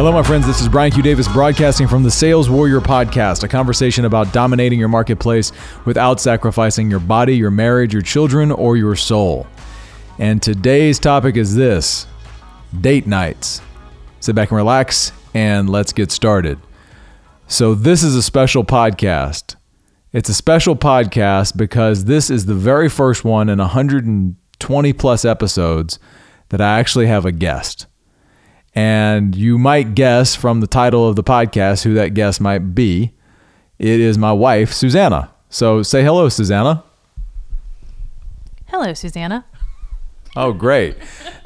Hello, my friends. This is Brian Q. Davis broadcasting from the Sales Warrior Podcast, a conversation about dominating your marketplace without sacrificing your body, your marriage, your children, or your soul. And today's topic is this date nights. Sit back and relax, and let's get started. So, this is a special podcast. It's a special podcast because this is the very first one in 120 plus episodes that I actually have a guest. And you might guess from the title of the podcast who that guest might be. It is my wife, Susanna. So say hello, Susanna. Hello, Susanna. Oh, great.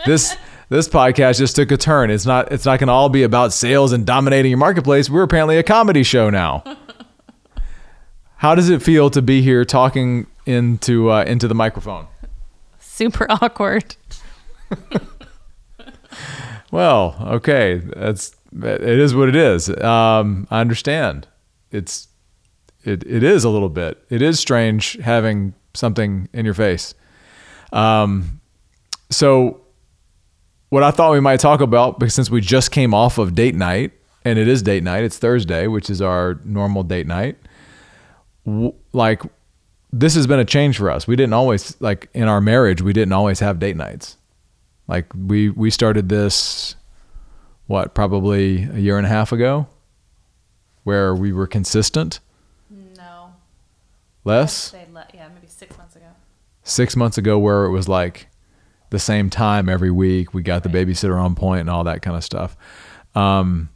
This this podcast just took a turn. It's not it's not going to all be about sales and dominating your marketplace. We're apparently a comedy show now. How does it feel to be here talking into uh, into the microphone? Super awkward. Well, okay, that's it is what it is. Um, I understand. It's it it is a little bit. It is strange having something in your face. Um, so what I thought we might talk about, because since we just came off of date night, and it is date night, it's Thursday, which is our normal date night. W- like this has been a change for us. We didn't always like in our marriage, we didn't always have date nights. Like we we started this what, probably a year and a half ago where we were consistent? No. Less? Le- yeah, maybe 6 months ago. 6 months ago where it was like the same time every week. We got the babysitter on point and all that kind of stuff. Um,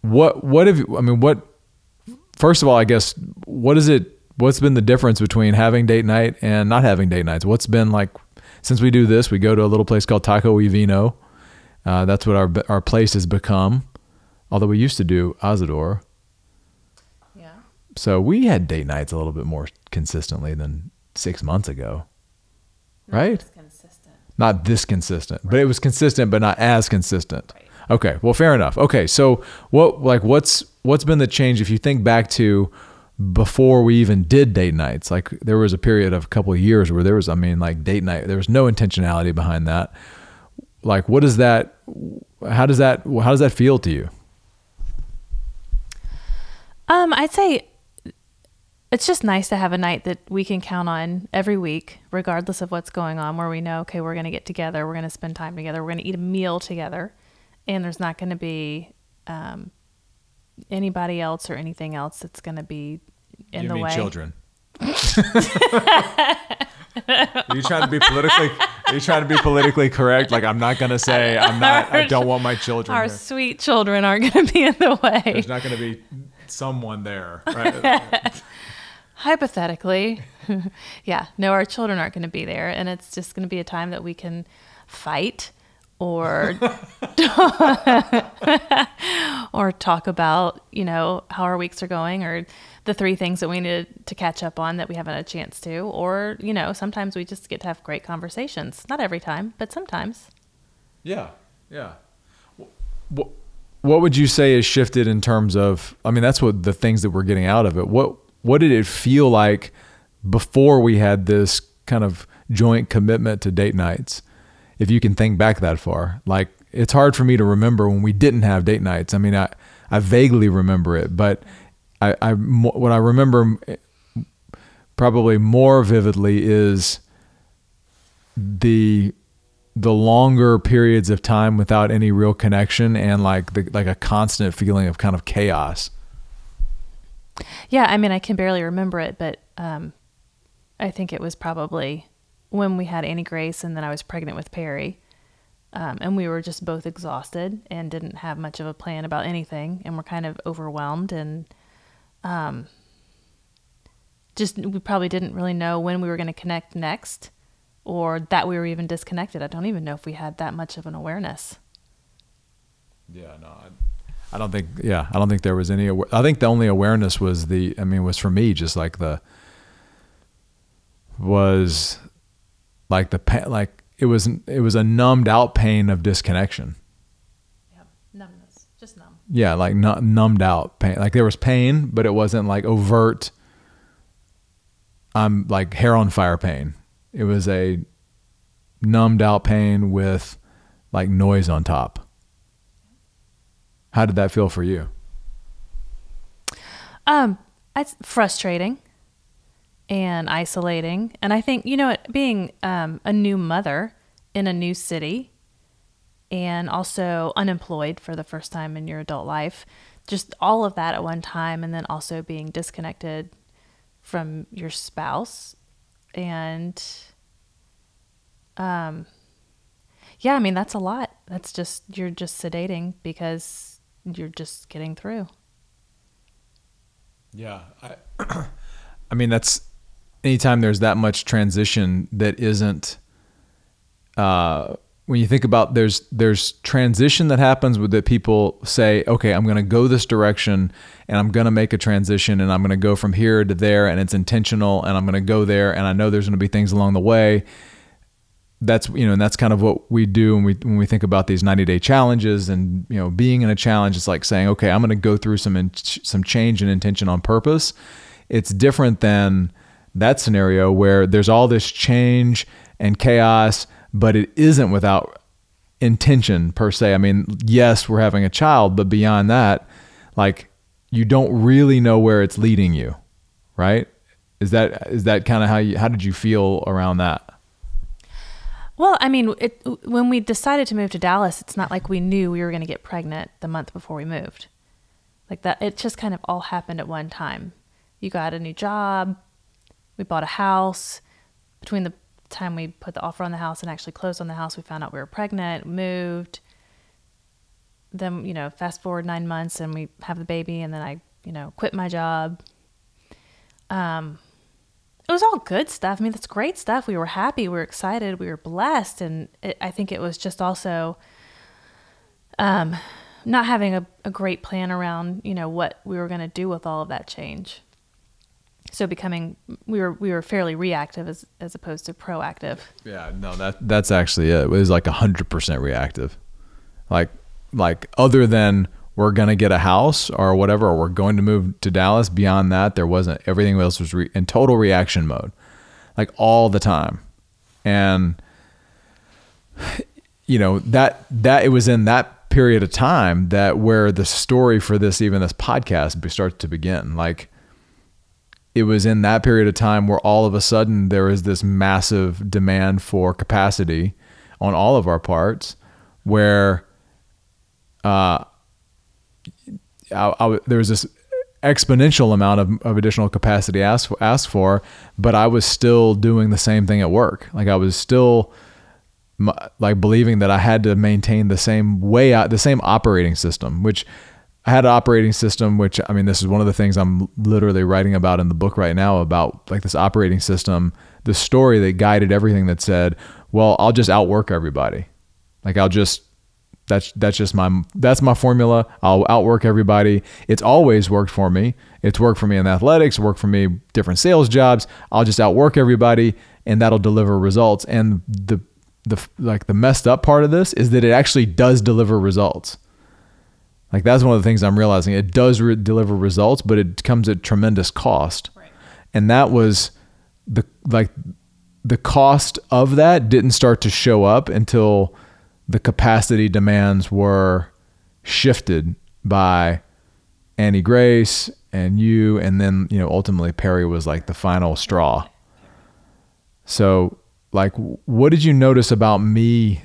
what what have you, I mean what first of all I guess what is it what's been the difference between having date night and not having date nights? What's been like since we do this, we go to a little place called Taco y Vino. Uh, that's what our our place has become. Although we used to do Azador. Yeah. So we had date nights a little bit more consistently than six months ago. Right? consistent. Not this consistent, but it was consistent, but not as consistent. Right. Okay, well, fair enough. Okay, so what like what's what's been the change if you think back to before we even did date nights? Like there was a period of a couple of years where there was, I mean, like date night. There was no intentionality behind that. Like, what does that? How does that? How does that feel to you? Um, I'd say it's just nice to have a night that we can count on every week, regardless of what's going on, where we know, okay, we're going to get together, we're going to spend time together, we're going to eat a meal together, and there's not going to be um, anybody else or anything else that's going to be in you the mean way. children? are you trying to be politically? Are you trying to be politically correct? Like I'm not gonna say I'm not. I don't want my children. Our here. sweet children aren't going to be in the way. There's not gonna be someone there. Right? hypothetically yeah no our children aren't going to be there and it's just going to be a time that we can fight or or talk about you know how our weeks are going or the three things that we need to catch up on that we haven't had a chance to or you know sometimes we just get to have great conversations not every time but sometimes yeah. Yeah. What What would you say has shifted in terms of? I mean, that's what the things that we're getting out of it. What What did it feel like before we had this kind of joint commitment to date nights? If you can think back that far, like it's hard for me to remember when we didn't have date nights. I mean, I I vaguely remember it, but I, I what I remember probably more vividly is the the longer periods of time without any real connection and like the, like a constant feeling of kind of chaos. Yeah, I mean, I can barely remember it, but um, I think it was probably when we had Annie Grace and then I was pregnant with Perry. Um, and we were just both exhausted and didn't have much of a plan about anything and we're kind of overwhelmed and um, just we probably didn't really know when we were going to connect next or that we were even disconnected. I don't even know if we had that much of an awareness. Yeah, no, I, I don't think. Yeah, I don't think there was any. I think the only awareness was the. I mean, was for me just like the. Was, like the like it was it was a numbed out pain of disconnection. Yeah, numbness, just numb. Yeah, like nu- numbed out pain. Like there was pain, but it wasn't like overt. I'm like hair on fire pain. It was a numbed out pain with like noise on top. How did that feel for you? Um, it's frustrating and isolating. And I think, you know, being um, a new mother in a new city and also unemployed for the first time in your adult life, just all of that at one time, and then also being disconnected from your spouse. And, um, yeah, I mean, that's a lot. That's just, you're just sedating because you're just getting through. Yeah. I, I mean, that's anytime there's that much transition that isn't, uh, when you think about there's there's transition that happens with that people say okay i'm going to go this direction and i'm going to make a transition and i'm going to go from here to there and it's intentional and i'm going to go there and i know there's going to be things along the way. That's you know and that's kind of what we do when we when we think about these 90 day challenges and you know being in a challenge it's like saying okay i'm going to go through some in, some change and intention on purpose. It's different than that scenario where there's all this change and chaos but it isn't without intention per se. I mean, yes, we're having a child, but beyond that, like you don't really know where it's leading you, right? Is that is that kind of how you how did you feel around that? Well, I mean, it, when we decided to move to Dallas, it's not like we knew we were going to get pregnant the month before we moved. Like that, it just kind of all happened at one time. You got a new job, we bought a house. Between the time we put the offer on the house and actually closed on the house, we found out we were pregnant, moved. Then, you know, fast forward nine months and we have the baby, and then I, you know, quit my job. Um, it was all good stuff. I mean, that's great stuff. We were happy, we were excited, we were blessed, and it, I think it was just also um, not having a, a great plan around, you know, what we were going to do with all of that change so becoming we were we were fairly reactive as as opposed to proactive. Yeah no that that's actually it. It was like 100% reactive. Like like other than we're gonna get a house or whatever or we're going to move to dallas beyond that there wasn't everything else was re- in total reaction mode like all the time. And you know that that it was in that period of time that where the story for this even this podcast starts to begin. Like it was in that period of time where all of a sudden there was this massive demand for capacity on all of our parts where uh, I, I, there was this exponential amount of, of additional capacity asked, asked for, but I was still doing the same thing at work. Like I was still like believing that I had to maintain the same way out, the same operating system, which I had an operating system, which I mean, this is one of the things I'm literally writing about in the book right now about like this operating system, the story that guided everything that said, well, I'll just outwork everybody. Like I'll just, that's, that's just my, that's my formula. I'll outwork everybody. It's always worked for me. It's worked for me in athletics, worked for me different sales jobs. I'll just outwork everybody and that'll deliver results. And the, the, like the messed up part of this is that it actually does deliver results like that's one of the things I'm realizing. It does re- deliver results, but it comes at tremendous cost. Right. And that was the like the cost of that didn't start to show up until the capacity demands were shifted by Annie Grace and you and then, you know, ultimately Perry was like the final straw. So, like what did you notice about me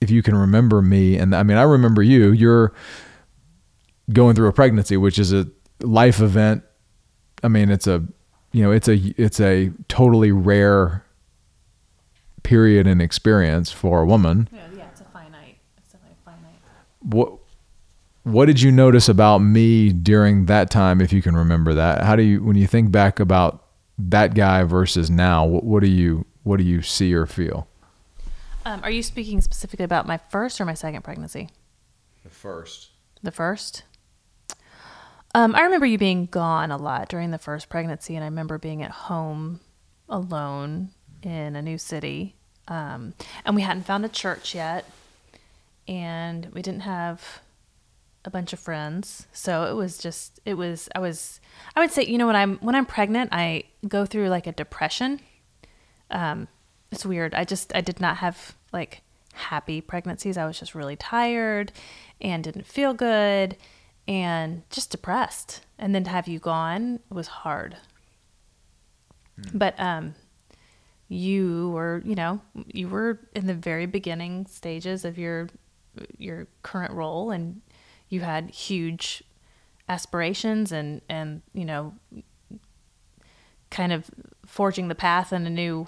if you can remember me and I mean I remember you. You're going through a pregnancy, which is a life event. I mean, it's a you know, it's a it's a totally rare period and experience for a woman. Yeah, yeah, it's a finite. It's definitely finite. What what did you notice about me during that time if you can remember that? How do you when you think back about that guy versus now, what, what do you what do you see or feel? Um, are you speaking specifically about my first or my second pregnancy? The first. The first? Um, I remember you being gone a lot during the first pregnancy, and I remember being at home alone in a new city. Um, and we hadn't found a church yet, and we didn't have a bunch of friends. So it was just, it was, I was, I would say, you know, when I'm when I'm pregnant, I go through like a depression. Um, it's weird. I just, I did not have like happy pregnancies. I was just really tired and didn't feel good and just depressed. And then to have you gone was hard. But um you were, you know, you were in the very beginning stages of your your current role and you had huge aspirations and and you know kind of forging the path in a new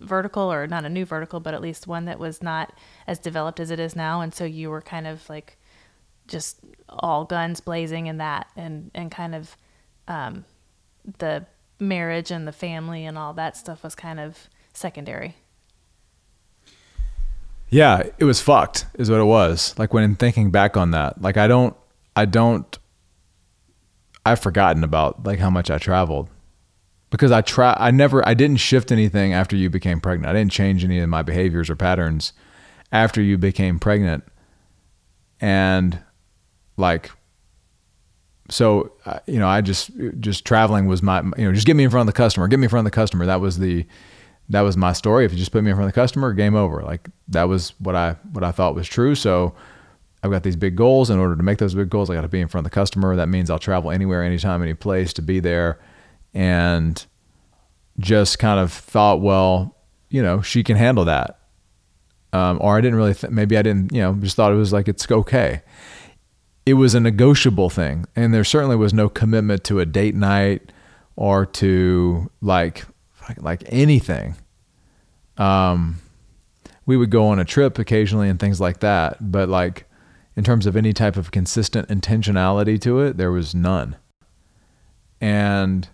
vertical or not a new vertical but at least one that was not as developed as it is now and so you were kind of like just all guns blazing in that and and kind of um, the marriage and the family and all that stuff was kind of secondary Yeah, it was fucked, is what it was. Like when thinking back on that, like I don't, I don't, I've forgotten about like how much I traveled because I try, I never, I didn't shift anything after you became pregnant. I didn't change any of my behaviors or patterns after you became pregnant. And like, so, uh, you know, I just, just traveling was my, you know, just get me in front of the customer, get me in front of the customer. That was the, that was my story. If you just put me in front of the customer, game over. Like that was what I what I thought was true. So I've got these big goals. In order to make those big goals, I got to be in front of the customer. That means I'll travel anywhere, anytime, any place to be there. And just kind of thought, well, you know, she can handle that. Um, or I didn't really, th- maybe I didn't, you know, just thought it was like, it's okay. It was a negotiable thing. And there certainly was no commitment to a date night or to like, like anything. Um, we would go on a trip occasionally and things like that, but like in terms of any type of consistent intentionality to it, there was none. And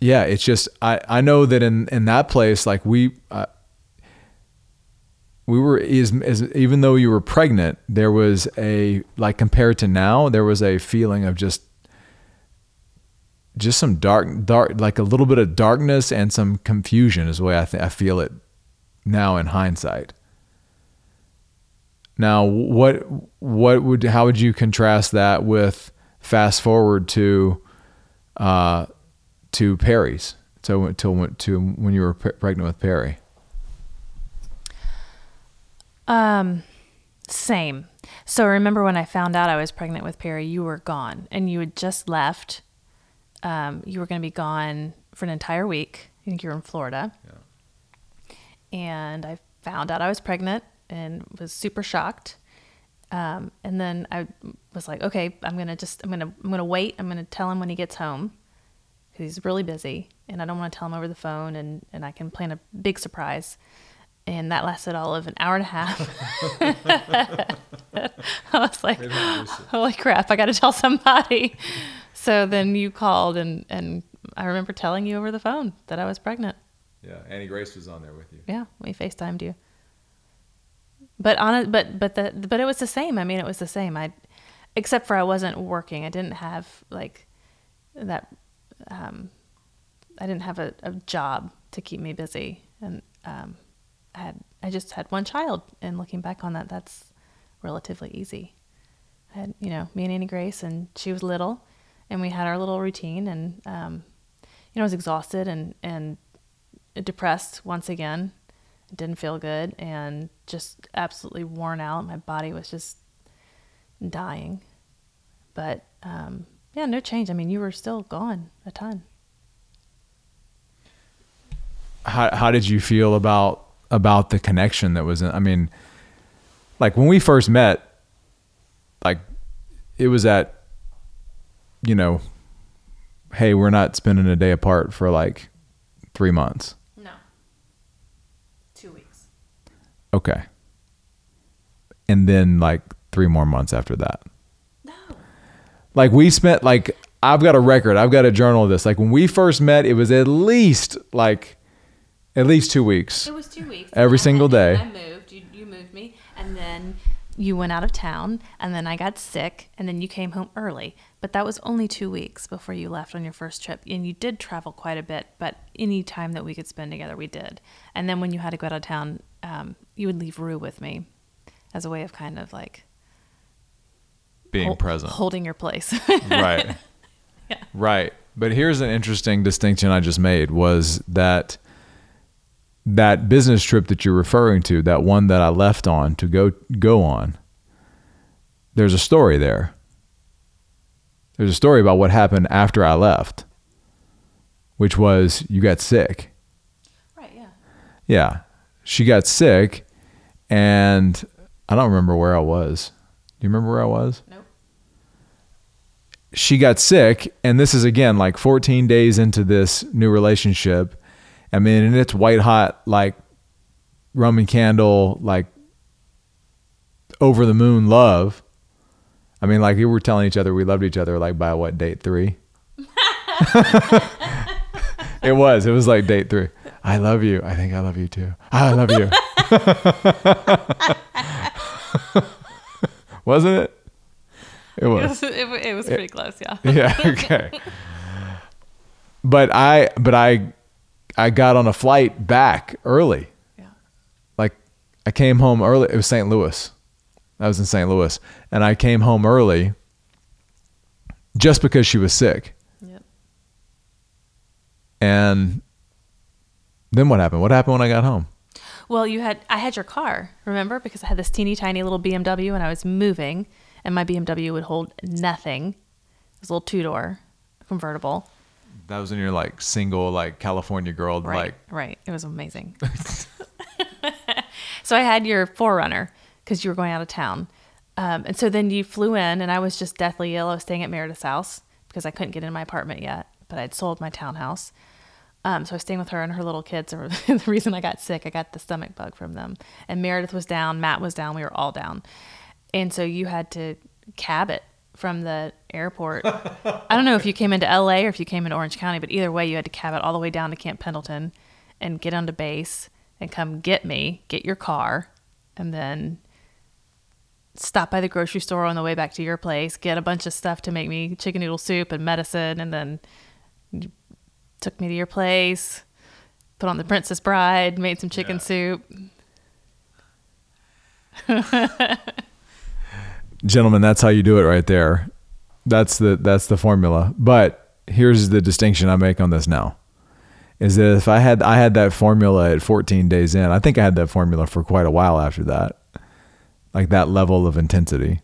yeah, it's just I I know that in in that place, like we. Uh, we were is, is even though you were pregnant, there was a like compared to now, there was a feeling of just just some dark, dark, like a little bit of darkness and some confusion is the way I think I feel it now in hindsight. Now, what, what would, how would you contrast that with fast forward to, uh, to Perry's? So to, to when you were pregnant with Perry. Um, same. So remember when I found out I was pregnant with Perry, you were gone and you had just left um, you were going to be gone for an entire week. I think you were in Florida. Yeah. And I found out I was pregnant and was super shocked. Um, and then I was like, okay, I'm gonna just, I'm gonna, I'm gonna wait. I'm gonna tell him when he gets home because he's really busy, and I don't want to tell him over the phone, and and I can plan a big surprise. And that lasted all of an hour and a half. I was like, holy crap, I got to tell somebody. So then you called and and I remember telling you over the phone that I was pregnant. Yeah, Annie Grace was on there with you. Yeah, we FaceTimed you. But on it, but but the but it was the same. I mean, it was the same. I, except for I wasn't working. I didn't have like that. Um, I didn't have a, a job to keep me busy, and um, had I just had one child. And looking back on that, that's relatively easy. I had you know me and Annie Grace, and she was little, and we had our little routine and um, you know I was exhausted and and depressed once again It didn't feel good and just absolutely worn out my body was just dying but um, yeah no change i mean you were still gone a ton how, how did you feel about about the connection that was in, i mean like when we first met like it was at you know, hey, we're not spending a day apart for like three months. No. Two weeks. Okay. And then like three more months after that. No. Like we spent like I've got a record. I've got a journal of this. Like when we first met, it was at least like at least two weeks. It was two weeks. Every single day. I moved. You, you moved me, and then you went out of town, and then I got sick, and then you came home early. But that was only two weeks before you left on your first trip. And you did travel quite a bit, but any time that we could spend together, we did. And then when you had to go out of town, um, you would leave Rue with me as a way of kind of like being hol- present, holding your place. right. Yeah. Right. But here's an interesting distinction I just made was that that business trip that you're referring to, that one that I left on to go go on, there's a story there. There's a story about what happened after I left, which was you got sick. Right. Yeah. Yeah. She got sick and I don't remember where I was. Do you remember where I was? Nope. She got sick and this is again like 14 days into this new relationship. I mean, and it's white hot like Roman candle like over the moon love. I mean, like we were telling each other we loved each other like by what date 3? it was. It was like date 3. I love you. I think I love you too. Ah, I love you. Wasn't it? It It was. was, it, it was pretty close. Yeah. Yeah, okay. But I but I I got on a flight back early. Yeah. Like I came home early. It was St. Louis. I was in St. Louis and I came home early just because she was sick. Yep. And then what happened? What happened when I got home? Well, you had I had your car, remember? Because I had this teeny tiny little BMW and I was moving and my BMW would hold nothing. It was a little two door convertible. That was when you're like single, like California girl, Right. like right. It was amazing. so I had your 4Runner because you were going out of town. Um, and so then you flew in and I was just deathly ill. I was staying at Meredith's house because I couldn't get in my apartment yet, but I'd sold my townhouse. Um, so I was staying with her and her little kids. The reason I got sick, I got the stomach bug from them. And Meredith was down, Matt was down, we were all down. And so you had to cab it from the airport. I don't know if you came into LA or if you came into Orange County, but either way, you had to cab it all the way down to Camp Pendleton and get onto base and come get me, get your car, and then stop by the grocery store on the way back to your place, get a bunch of stuff to make me chicken noodle soup and medicine, and then you took me to your place, put on the Princess Bride, made some chicken Yeah. soup. gentlemen that's how you do it right there. That's the that's the formula. But here's the distinction i make on this now is that if i had i had that formula at 14 days in i think i had that formula for quite a while after that like that level of intensity.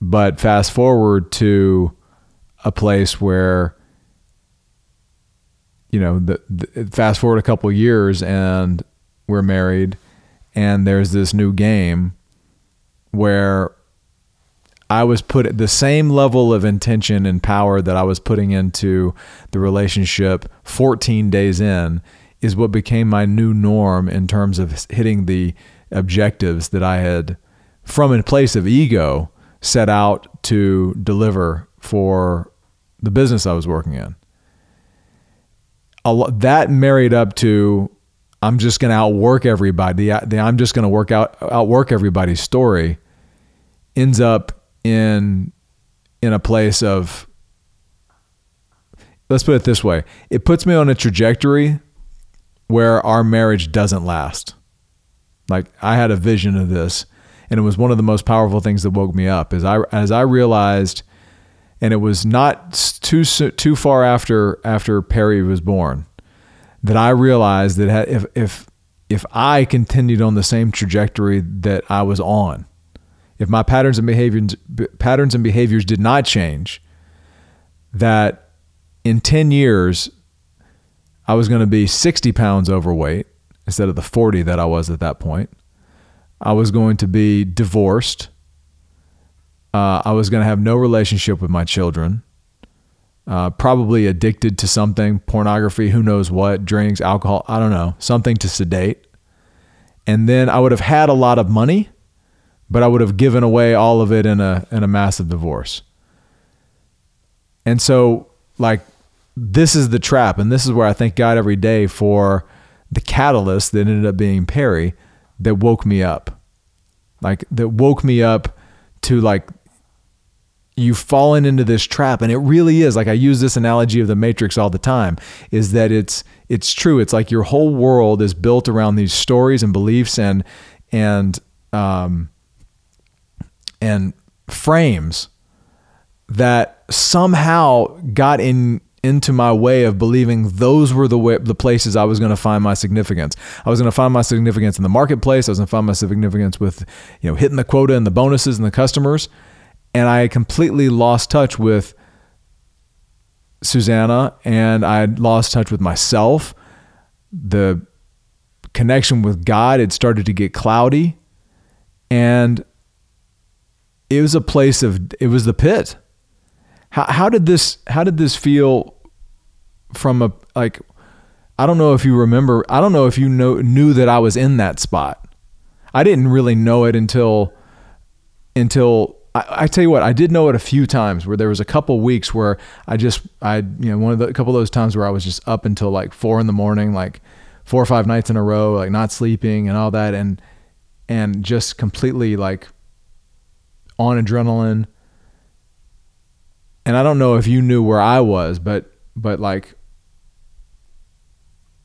But fast forward to a place where you know the, the fast forward a couple years and we're married and there's this new game where I was put at the same level of intention and power that I was putting into the relationship 14 days in is what became my new norm in terms of hitting the objectives that I had from a place of ego set out to deliver for the business I was working in. That married up to I'm just going to outwork everybody. The, the I'm just going to work out outwork everybody's story ends up in in a place of let's put it this way. It puts me on a trajectory where our marriage doesn't last. Like i had a vision of this and it was one of the most powerful things that woke me up as i as i realized and it was not too too far after after perry was born that i realized that if if if i continued on the same trajectory that i was on if my patterns and behaviors patterns and behaviors did not change that in 10 years i was going to be 60 pounds overweight instead of the 40 that i was at that point. I was going to be divorced. Uh, i was going to have no relationship with my children. Uh, probably addicted to something pornography who knows what drinks alcohol i don't know something to sedate. And then i would have had a lot of money but I would have given away all of it in a in a massive divorce. And so like this is the trap and this is where I thank God every day for the catalyst that ended up being Perry that woke me up. Like that woke me up to like you've fallen into this trap and it really is like I use this analogy of the matrix all the time is that it's it's true it's like your whole world is built around these stories and beliefs and and um and frames that somehow got in into my way of believing those were the way, the places I was going to find my significance. I was going to find my significance in the marketplace. I was going to find my significance with, you know, hitting the quota and the bonuses and the customers. And I completely lost touch with Susanna and I lost touch with myself. The connection with God had started to get cloudy and it was a place of it was the pit. How how did this how did this feel from a like I don't know if you remember I don't know if you know knew that I was in that spot. I didn't really know it until until I, I, tell you what, I did know it a few times where there was a couple weeks where I just I you know one of the a couple of those times where I was just up until like four in the morning, like four or five nights in a row, like not sleeping and all that, and and just completely like on adrenaline. And I don't know if you knew where I was, but but like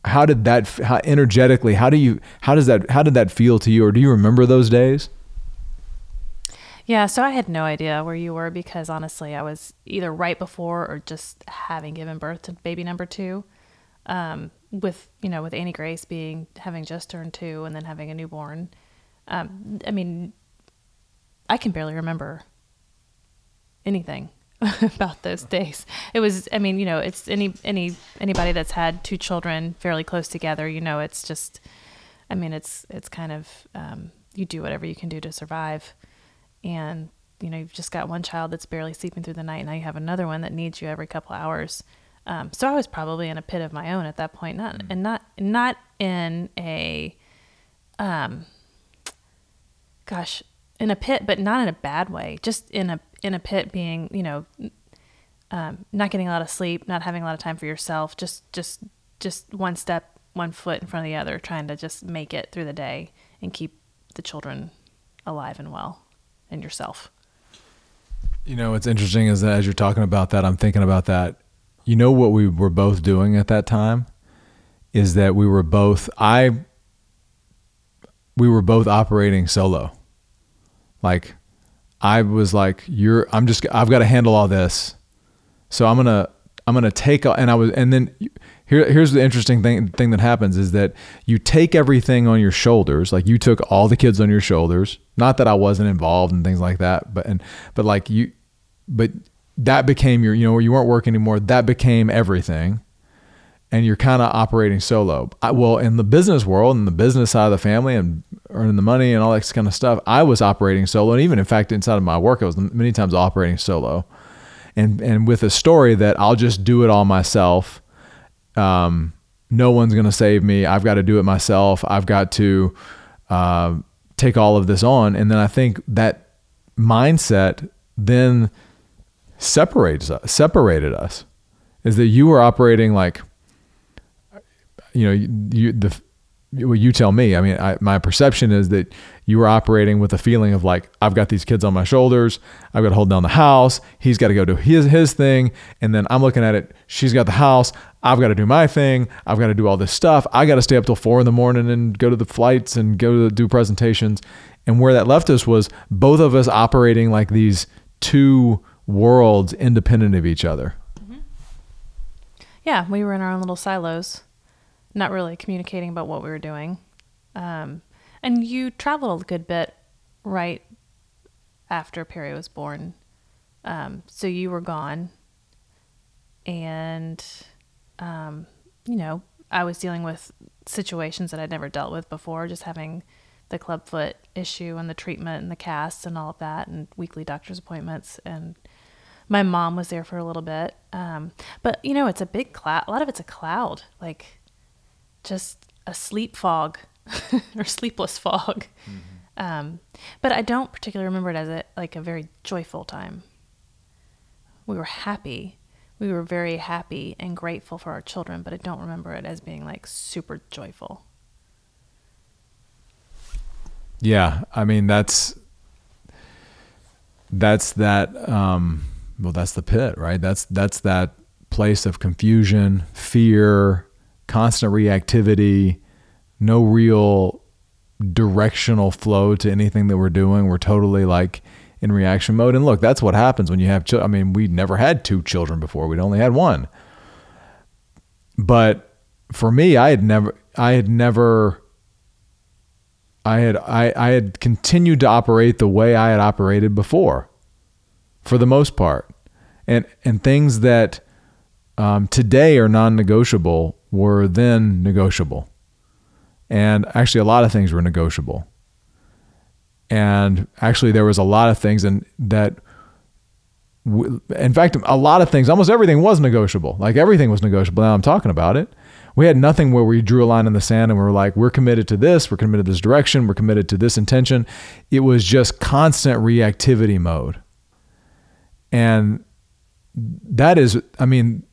how did that how energetically how do you how does that how did that feel to you? Or do you remember those days? Yeah so i had no idea where you were because honestly i was either right before or just having given birth to baby number two um, with you know with annie grace being having just turned two and then having a newborn. Um, i mean i can barely remember anything about those days. It was, I mean, you know, it's any any anybody that's had two children fairly close together, you know, it's just, I mean, it's it's kind of um, you do whatever you can do to survive, and you know, you've just got one child that's barely sleeping through the night, and now you have another one that needs you every couple hours. Um, so I was probably in a pit of my own at that point, not mm. and not not in a, um, gosh, in a pit, but not in a bad way. Just in a in a pit being, you know, um, not getting a lot of sleep, not having a lot of time for yourself, just just just one step, one foot in front of the other, trying to just make it through the day and keep the children alive and well, and yourself. You know, what's interesting is that as you're talking about that, I'm thinking about that. You know what we were both doing at that time is that we were both I we were both operating solo. Like I was like, "You're. I'm just. I've got to handle all this. So I'm gonna. I'm gonna take. And I was. And then here. Here's the interesting thing. Thing that happens is that you take everything on your shoulders. Like you took all the kids on your shoulders. Not that I wasn't involved and things like that. But and but like you. But that became your. You know, you weren't working anymore. That became everything and you're kind of operating solo. I, well, in the business world and the business side of the family and earning the money and all that kind of stuff, I was operating solo. And even in fact, inside of my work, I was many times operating solo. And, and with a story that I'll just do it all myself. Um, no one's going to save me. I've got to do it myself. I've got to uh, take all of this on. And then I think that mindset then separates us, separated us is that you were operating like you know, you, the well, you tell me. I mean, I, my perception is that you were operating with a feeling of like, I've got these kids on my shoulders. I've got to hold down the house. He's got to go do his his thing, and then I'm looking at it. She's got the house. I've got to do my thing. I've got to do all this stuff. I got to stay up till four in the morning and go to the flights and go to do presentations. And where that left us was both of us operating like these two worlds independent of each other. Mm-hmm. Yeah, we were in our own little silos not really communicating about what we were doing. Um, and you traveled a good bit right after Perry was born. Um, so you were gone. And, um, you know, I was dealing with situations that I'd never dealt with before, just having the clubfoot issue and the treatment and the casts and all of that, and weekly doctor's appointments. And my mom was there for a little bit. Um, but, you know, it's a big cloud. A lot of it's a cloud. Like, just a sleep fog or sleepless fog. Mm-hmm. Um, but I don't particularly remember it as a, like a very joyful time. We were happy. We were very happy and grateful for our children, but I don't remember it as being like super joyful. Yeah, I mean that's that's that um well that's the pit, right? That's that's that place of confusion, fear, constant reactivity, no real directional flow to anything that we're doing. We're totally like in reaction mode. And look, that's what happens when you have children. I mean, we'd never had two children before. We'd only had one. but for me, I had never, I had never, I had, I, I had continued to operate the way I had operated before, for the most part, and and things that um, today are non-negotiable were then negotiable, and actually a lot of things were negotiable, and actually there was a lot of things and that in fact, a lot of things, almost everything was negotiable. Like everything was negotiable. Now I'm talking about it. We had nothing where we drew a line in the sand and we were like, we're committed to this, we're committed to this direction, we're committed to this intention. It was just constant reactivity mode. And that is, I mean,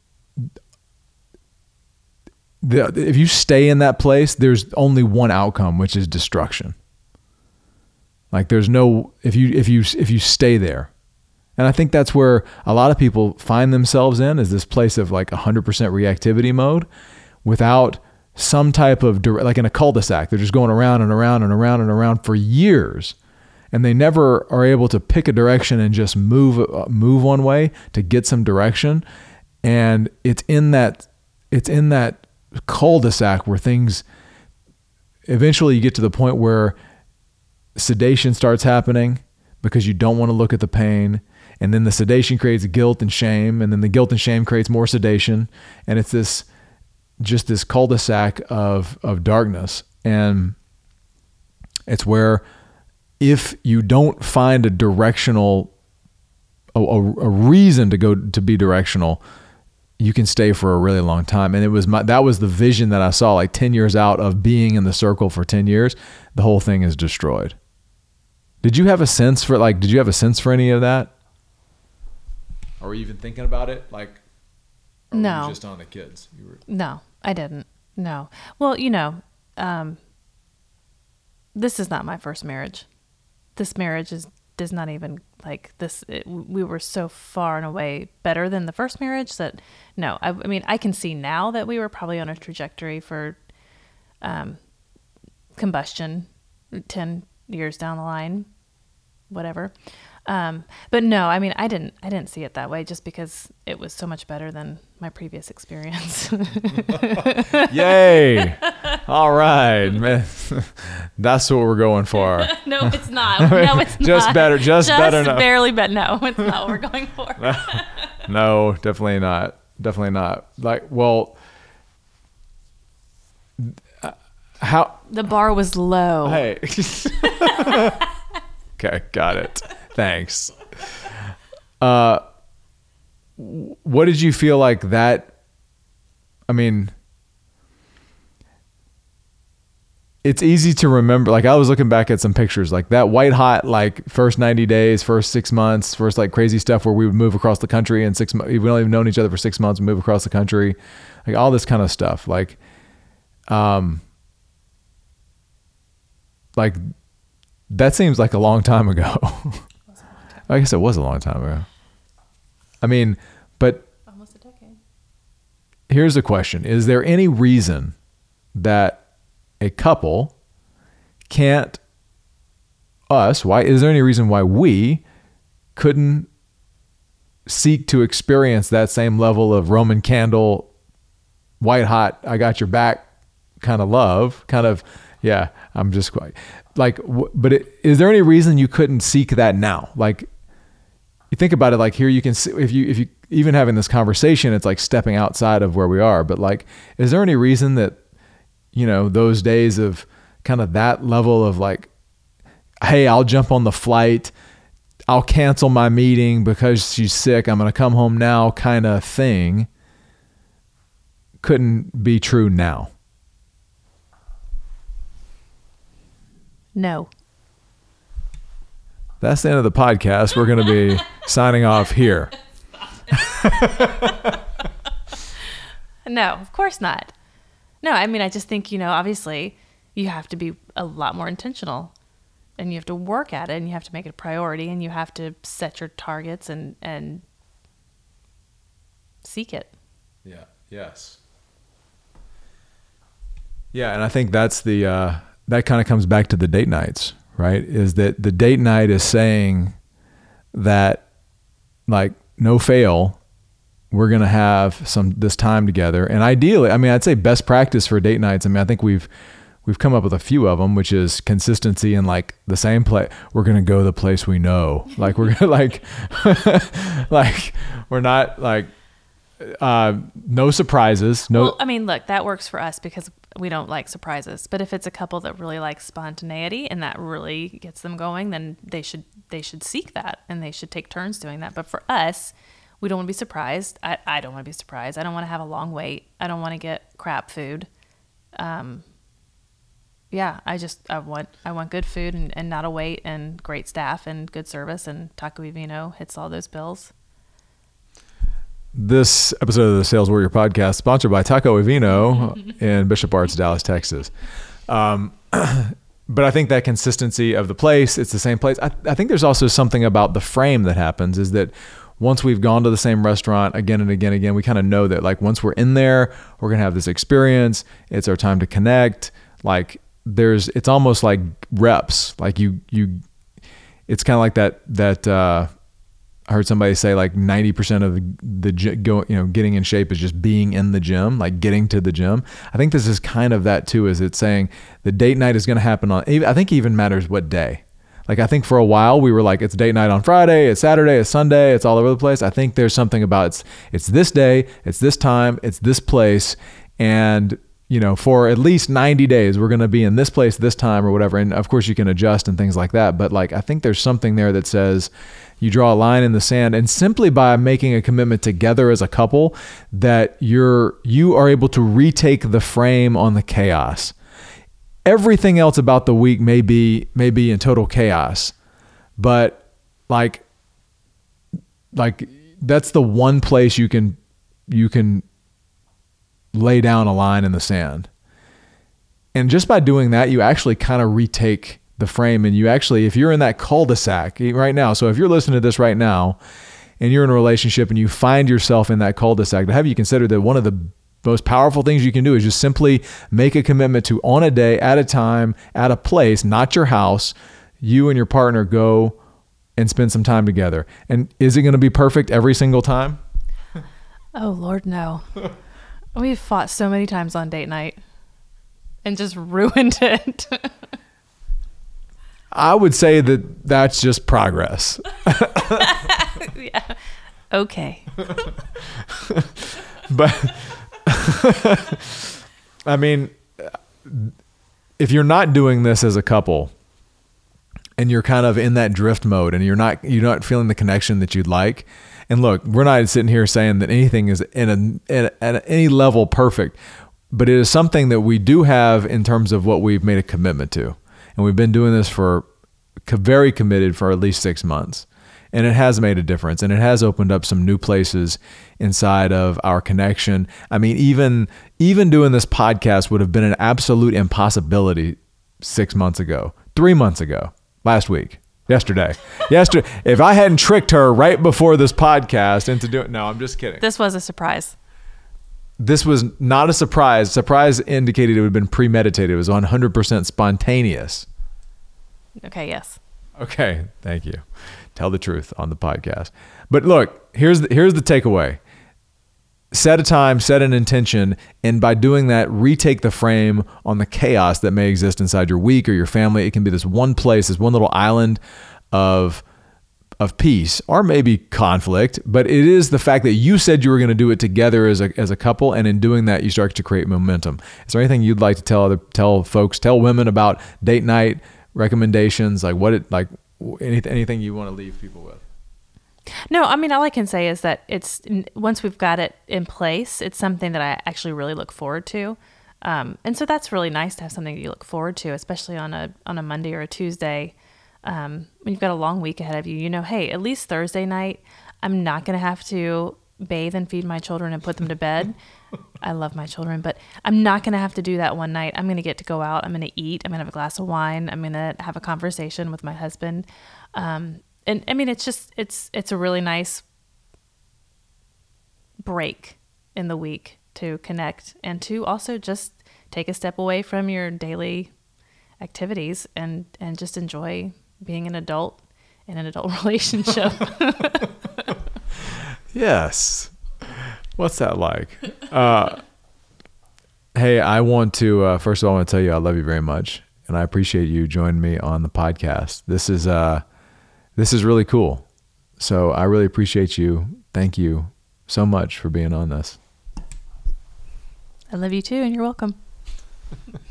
the, if you stay in that place, there's only one outcome, which is destruction. Like there's no if you if you if you stay there, and I think that's where a lot of people find themselves in is this place of like 100% reactivity mode without some type of like in a cul-de-sac. They're just going around and around and around and around for years. And they never are able to pick a direction and just move uh, move one way to get some direction. And it's in that it's in that cul-de-sac where things eventually you get to the point where sedation starts happening because you don't want to look at the pain and then the sedation creates guilt and shame and then the guilt and shame creates more sedation and it's this just this cul-de-sac of of darkness. And it's where if you don't find a directional a, a, a reason to go to be directional you can stay for a really long time and it was my that was the vision that i saw like 10 years out of being in the circle for 10 years the whole thing is destroyed did you have a sense for like did you have a sense for any of that Are or even thinking about it? Like, no, just on the kids. You were no, I didn't. No. Well, you know, um, this is not my first marriage. This marriage is does not even like this. It, we were so far and away better than the first marriage that no. I, I mean, I can see now that we were probably on a trajectory for um, combustion ten years down the line, whatever. Um, but no, I mean, I didn't, I didn't see it that way just because it was so much better than my previous experience. Yay! All right, man. That's what we're going for. no, it's not. No, it's just not. better. Just, just better. No. Barely, but no, it's not what we're going for. no, definitely not. Definitely not. Like, well, how the bar was low. Hey. okay, got it. Thanks. Uh, what did you feel like that? I mean, it's easy to remember. Like I was looking back at some pictures, like that white hot, like first 90 days, first six months, first like crazy stuff where we would move across the country and six months, we've only known each other for six months move across the country, like all this kind of stuff. Like, um, like that seems like a long time ago. I guess it was a long time ago. I mean, but almost a decade. Here's a question: Is there any reason that a couple can't us? Why is there any reason why we couldn't seek to experience that same level of Roman candle, white hot, I got your back kind of love, kind of yeah. I'm just quite like, but it, is there any reason you couldn't seek that now? Like, you think about it like here you can see if you if you even having this conversation it's like stepping outside of where we are. But like is there any reason that you know those days of kind of that level of like hey I'll jump on the flight I'll cancel my meeting because she's sick I'm going to come home now kind of thing couldn't be true now? No that's the end of the podcast. We're going to be signing off here. no, of course not. No, I mean, I just think, you know, obviously you have to be a lot more intentional and you have to work at it and you have to make it a priority and you have to set your targets and, and seek it. Yeah. Yes. Yeah. And I think that's the, uh, that kind of comes back to the date nights, right? Is that the date night is saying that like no fail, we're gonna have some this time together. And ideally, I mean, I'd say best practice for date nights. I mean, I think we've we've come up with a few of them, which is consistency and like the same place. We're gonna go the place we know. Like we're gonna like like we're not like uh, no surprises. No, Well, I mean, look, that works for us because we don't like surprises. But if it's a couple that really likes spontaneity and that really gets them going, then they should they should seek that and they should take turns doing that. But for us, we don't want to be surprised. I, I don't want to be surprised. I don't want to have a long wait. I don't want to get crap food. Um, yeah, I just I want I want good food and, and not a wait and great staff and good service and Taco Vino hits all those bills. This episode of the Sales Warrior podcast sponsored by Taco Vino in Bishop Arts, Dallas, Texas. Um, but I think that consistency of the place, it's the same place. I, I think there's also something about the frame that happens is that once we've gone to the same restaurant again and again and again, we kind of know that like once we're in there, we're gonna have this experience. It's our time to connect. Like there's, it's almost like reps. Like you, you, it's kind of like that that uh, I heard somebody say like 90% of the, the go, you know, getting in shape is just being in the gym, like getting to the gym. I think this is kind of that too, is it's saying the date night is going to happen on, I think even matters what day. Like I think for a while we were like, it's date night on Friday, it's Saturday, it's Sunday, it's all over the place. I think there's something about it's, it's this day, it's this time, it's this place. And you know, for at least 90 days, we're going to be in this place this time or whatever. And of course, you can adjust and things like that. But like, I think there's something there that says you draw a line in the sand, and simply by making a commitment together as a couple, that you're you are able to retake the frame on the chaos. Everything else about the week may be may be in total chaos, but like, like that's the one place you can you can lay down a line in the sand. And just by doing that, you actually kind of retake the frame. And you actually, if you're in that cul de sac eh, right now, so if you're listening to this right now and you're in a relationship and you find yourself in that cul de sac, to have you consider that one of the most powerful things you can do is just simply make a commitment to on a day, at a time, at a place, not your house, you and your partner go and spend some time together. And is it going to be perfect every single time? Oh, Lord, no. We've fought so many times on date night and just ruined it. I would say that that's just progress. yeah. Okay. but I mean, if you're not doing this as a couple and you're kind of in that drift mode and you're not you're not feeling the connection that you'd like, and look, we're not sitting here saying that anything is in a, in a at any level perfect, but it is something that we do have in terms of what we've made a commitment to, and we've been doing this for very committed for at least six months. And it has made a difference and it has opened up some new places inside of our connection. I mean even even doing this podcast would have been an absolute impossibility six months ago three months ago last week yesterday. Yesterday if i hadn't tricked her right before this podcast into doing no i'm just kidding. This was a surprise. This was not a surprise surprise indicated it would have been premeditated it was 100% spontaneous Okay, yes. Okay, thank you. Tell the truth on the podcast. But look, here's the, here's the takeaway. Set a time, set an intention, and by doing that, retake the frame on the chaos that may exist inside your week or your family. It can be this one place, this one little island of of peace or maybe conflict, but it is the fact that you said you were going to do it together as a, as a couple, and in doing that, you start to create momentum. Is there anything you'd like to tell other tell folks, tell women about date night recommendations, like what it like anything anything you want to leave people with? No, I mean, all I can say is that it's once we've got it in place, it's something that I actually really look forward to. Um, and so that's really nice to have something you look forward to, especially on a on a Monday or a Tuesday. Um, when you've got a long week ahead of you, you know, hey, at least Thursday night, I'm not going to have to bathe and feed my children and put them to bed. I love my children, but I'm not going to have to do that one night. I'm going to get to go out. I'm going to eat. I'm going to have a glass of wine. I'm going to have a conversation with my husband. Um, and I mean, it's just, it's, it's a really nice break in the week to connect and to also just take a step away from your daily activities and, and just enjoy being an adult in an adult relationship. Yes. What's that like? Uh, hey, I want to uh, first of all, I want to tell you I love you very much, and I appreciate you joining me on the podcast. This is uh, this is really cool. So I really appreciate you. Thank you so much for being on this. I love you too, and you're welcome.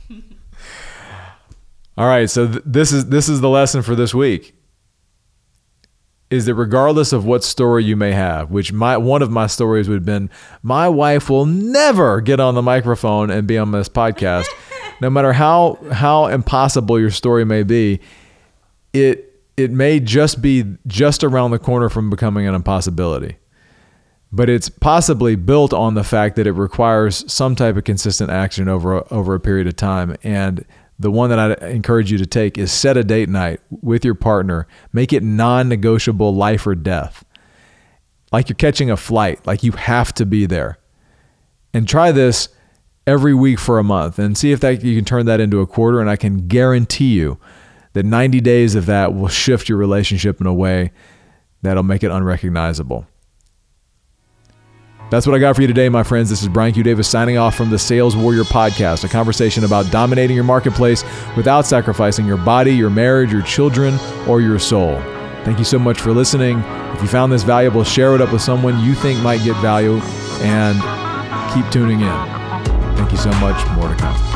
All right, so th- this is this is the lesson for this week. Is that regardless of what story you may have, which my one of my stories would have been, my wife will never get on the microphone and be on this podcast, no matter how how impossible your story may be, it it may just be just around the corner from becoming an impossibility. But it's possibly built on the fact that it requires some type of consistent action over over a period of time and the one that I encourage you to take is set a date night with your partner. Make it non negotiable life or death. Like you're catching a flight, like you have to be there. And try this every week for a month and see if that you can turn that into a quarter. And I can guarantee you that 90 days of that will shift your relationship in a way that'll make it unrecognizable. That's what I got for you today, my friends. This is Brian Q. Davis signing off from the Sales Warrior Podcast, a conversation about dominating your marketplace without sacrificing your body, your marriage, your children, or your soul. Thank you so much for listening. If you found this valuable, share it up with someone you think might get value and keep tuning in. Thank you so much. More to come.